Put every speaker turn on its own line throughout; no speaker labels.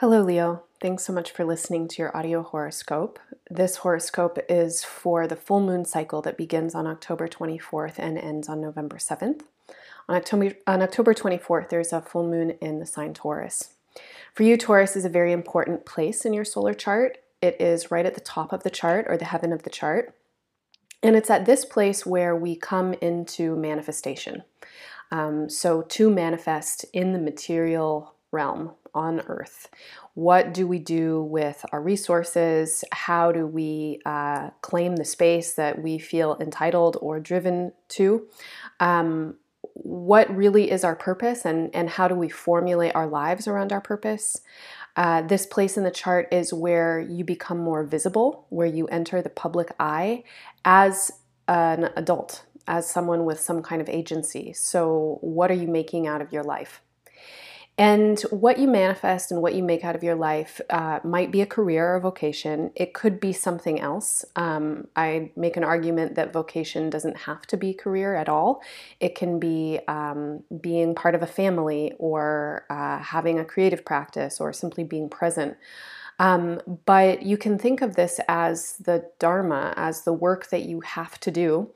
Hello, Leo. Thanks so much for listening to your audio horoscope. This horoscope is for the full moon cycle that begins on October 24th and ends on November 7th. On October, on October 24th, there's a full moon in the sign Taurus. For you, Taurus is a very important place in your solar chart. It is right at the top of the chart or the heaven of the chart. And it's at this place where we come into manifestation. Um, so, to manifest in the material realm on earth. What do we do with our resources? How do we uh, claim the space that we feel entitled or driven to? Um, what really is our purpose and, and how do we formulate our lives around our purpose? Uh, this place in the chart is where you become more visible, where you enter the public eye as an adult, as someone with some kind of agency. So, what are you making out of your life? And what you manifest and what you make out of your life uh, might be a career or vocation. It could be something else. Um, I make an argument that vocation doesn't have to be career at all. It can be um, being part of a family or uh, having a creative practice or simply being present. Um, but you can think of this as the Dharma, as the work that you have to do.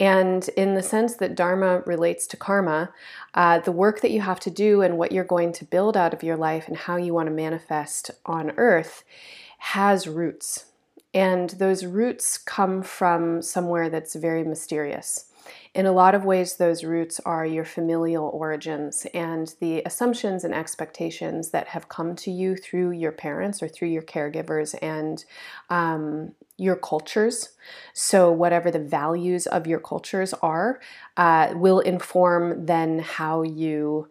And in the sense that Dharma relates to karma, uh, the work that you have to do and what you're going to build out of your life and how you want to manifest on earth has roots. And those roots come from somewhere that's very mysterious. In a lot of ways, those roots are your familial origins and the assumptions and expectations that have come to you through your parents or through your caregivers and um, your cultures. So, whatever the values of your cultures are, uh, will inform then how you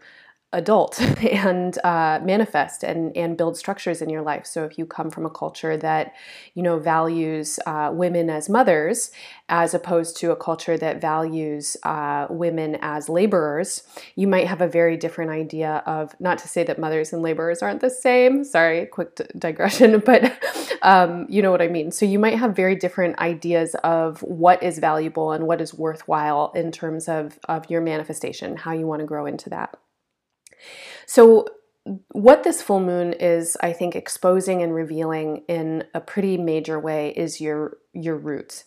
adult and uh, manifest and, and build structures in your life. So if you come from a culture that you know values uh, women as mothers, as opposed to a culture that values uh, women as laborers, you might have a very different idea of. Not to say that mothers and laborers aren't the same. Sorry, quick digression, but um, you know what I mean. So you might have very different ideas of what is valuable and what is worthwhile in terms of of your manifestation, how you want to grow into that. So, what this full moon is, I think, exposing and revealing in a pretty major way is your your roots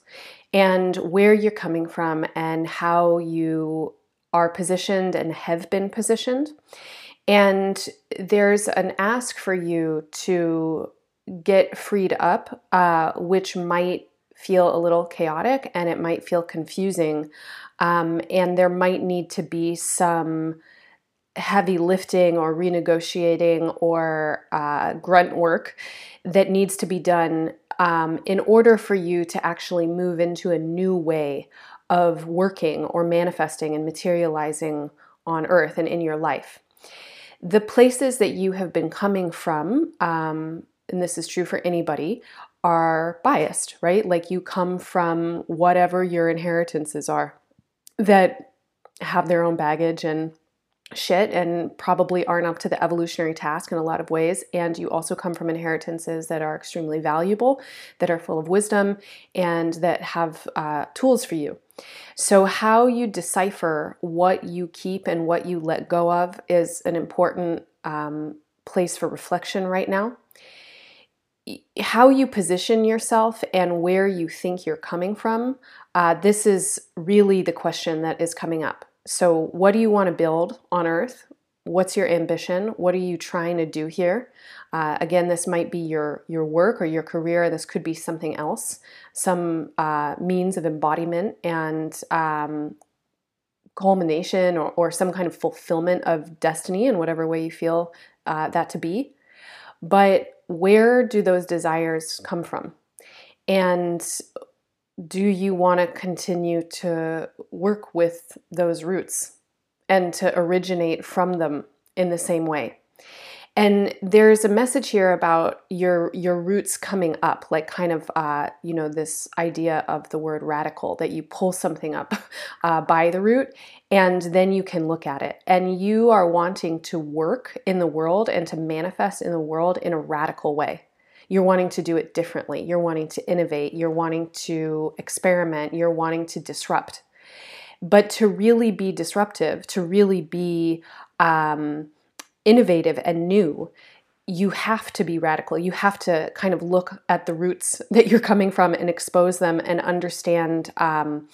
and where you're coming from and how you are positioned and have been positioned. And there's an ask for you to get freed up, uh, which might feel a little chaotic and it might feel confusing. Um, and there might need to be some heavy lifting or renegotiating or uh, grunt work that needs to be done um, in order for you to actually move into a new way of working or manifesting and materializing on earth and in your life. The places that you have been coming from, um, and this is true for anybody, are biased, right? Like you come from whatever your inheritances are that have their own baggage and shit and probably aren't up to the evolutionary task in a lot of ways. And you also come from inheritances that are extremely valuable, that are full of wisdom, and that have uh, tools for you. So, how you decipher what you keep and what you let go of is an important um, place for reflection right now. How you position yourself and where you think you're coming from, uh, this is really the question that is coming up. So, what do you want to build on earth? What's your ambition? What are you trying to do here? Uh, again, this might be your your work or your career. This could be something else, some uh, means of embodiment and um, culmination or, or some kind of fulfillment of destiny in whatever way you feel uh, that to be. But where do those desires come from? And do you want to continue to work with those roots and to originate from them in the same way? And there's a message here about your your roots coming up, like kind of uh, you know this idea of the word radical that you pull something up uh, by the root, and then you can look at it. And you are wanting to work in the world and to manifest in the world in a radical way you're wanting to do it differently. You're wanting to innovate. You're wanting to experiment. You're wanting to disrupt. But to really be disruptive, to really be um, innovative and new, you have to be radical. You have to kind of look at the roots that you're coming from and expose them and understand um,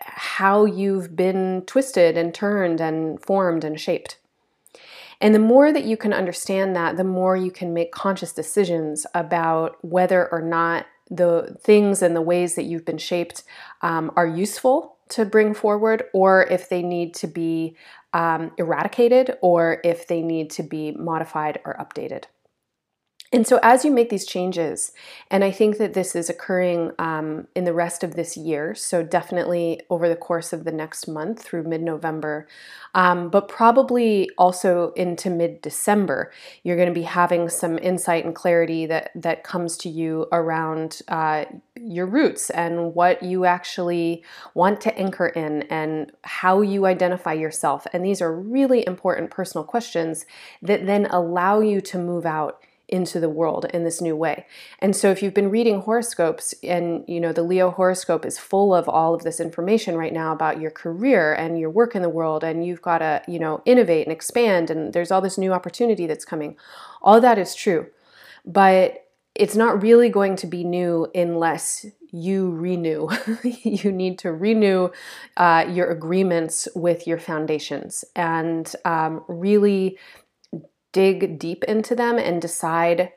how you've been twisted and turned and formed and shaped. And the more that you can understand that, the more you can make conscious decisions about whether or not the things and the ways that you've been shaped um, are useful to bring forward or if they need to be um, eradicated or if they need to be modified or updated. And so, as you make these changes, and I think that this is occurring um, in the rest of this year, so definitely over the course of the next month through mid November, um, but probably also into mid December, you're going to be having some insight and clarity that, that comes to you around uh, your roots and what you actually want to anchor in and how you identify yourself. And these are really important personal questions that then allow you to move out into the world in this new way. And so if you've been reading horoscopes and you know the Leo horoscope is full of all of this information right now about your career and your work in the world and you've got to, you know, innovate and expand and there's all this new opportunity that's coming. All that is true. But it's not really going to be new unless you renew. you need to renew uh, your agreements with your foundations and um, really dig deep into them and decide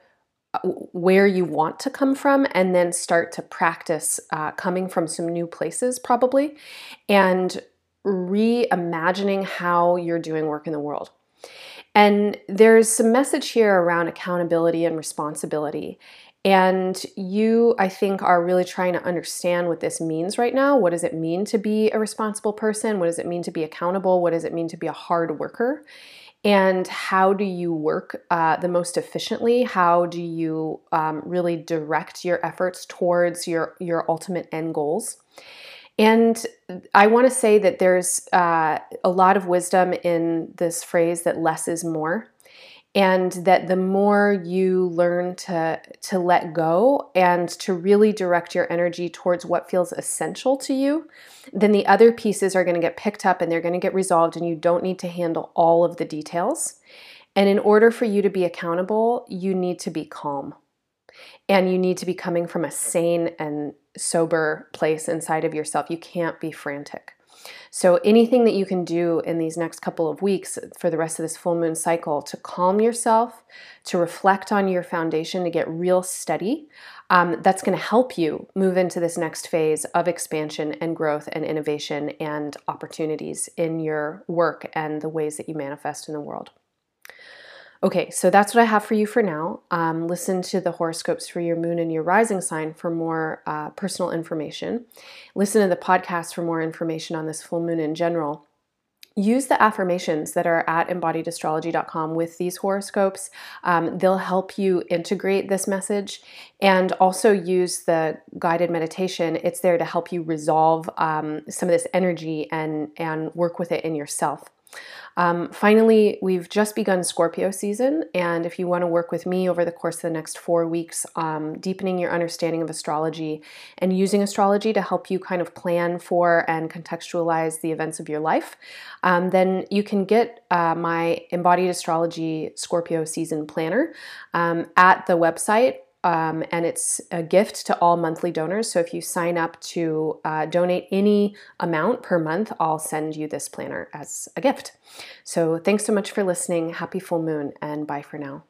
uh, where you want to come from and then start to practice uh, coming from some new places probably and reimagining how you're doing work in the world and there's some message here around accountability and responsibility and you, I think, are really trying to understand what this means right now. What does it mean to be a responsible person? What does it mean to be accountable? What does it mean to be a hard worker? And how do you work uh, the most efficiently? How do you um, really direct your efforts towards your your ultimate end goals? And i want to say that there's uh, a lot of wisdom in this phrase that less is more and that the more you learn to to let go and to really direct your energy towards what feels essential to you then the other pieces are going to get picked up and they're going to get resolved and you don't need to handle all of the details. And in order for you to be accountable you need to be calm. And you need to be coming from a sane and sober place inside of yourself. You can't be frantic so, anything that you can do in these next couple of weeks for the rest of this full moon cycle to calm yourself, to reflect on your foundation, to get real steady, um, that's going to help you move into this next phase of expansion and growth and innovation and opportunities in your work and the ways that you manifest in the world. Okay, so that's what I have for you for now. Um, listen to the horoscopes for your moon and your rising sign for more uh, personal information. Listen to the podcast for more information on this full moon in general. Use the affirmations that are at embodiedastrology.com with these horoscopes. Um, they'll help you integrate this message and also use the guided meditation. It's there to help you resolve um, some of this energy and, and work with it in yourself. Um, finally, we've just begun Scorpio season, and if you want to work with me over the course of the next four weeks, um, deepening your understanding of astrology and using astrology to help you kind of plan for and contextualize the events of your life, um, then you can get uh, my Embodied Astrology Scorpio season planner um, at the website um, and it's a gift to all monthly donors. So if you sign up to uh, donate any amount per month, I'll send you this planner as a gift. So thanks so much for listening. Happy full moon, and bye for now.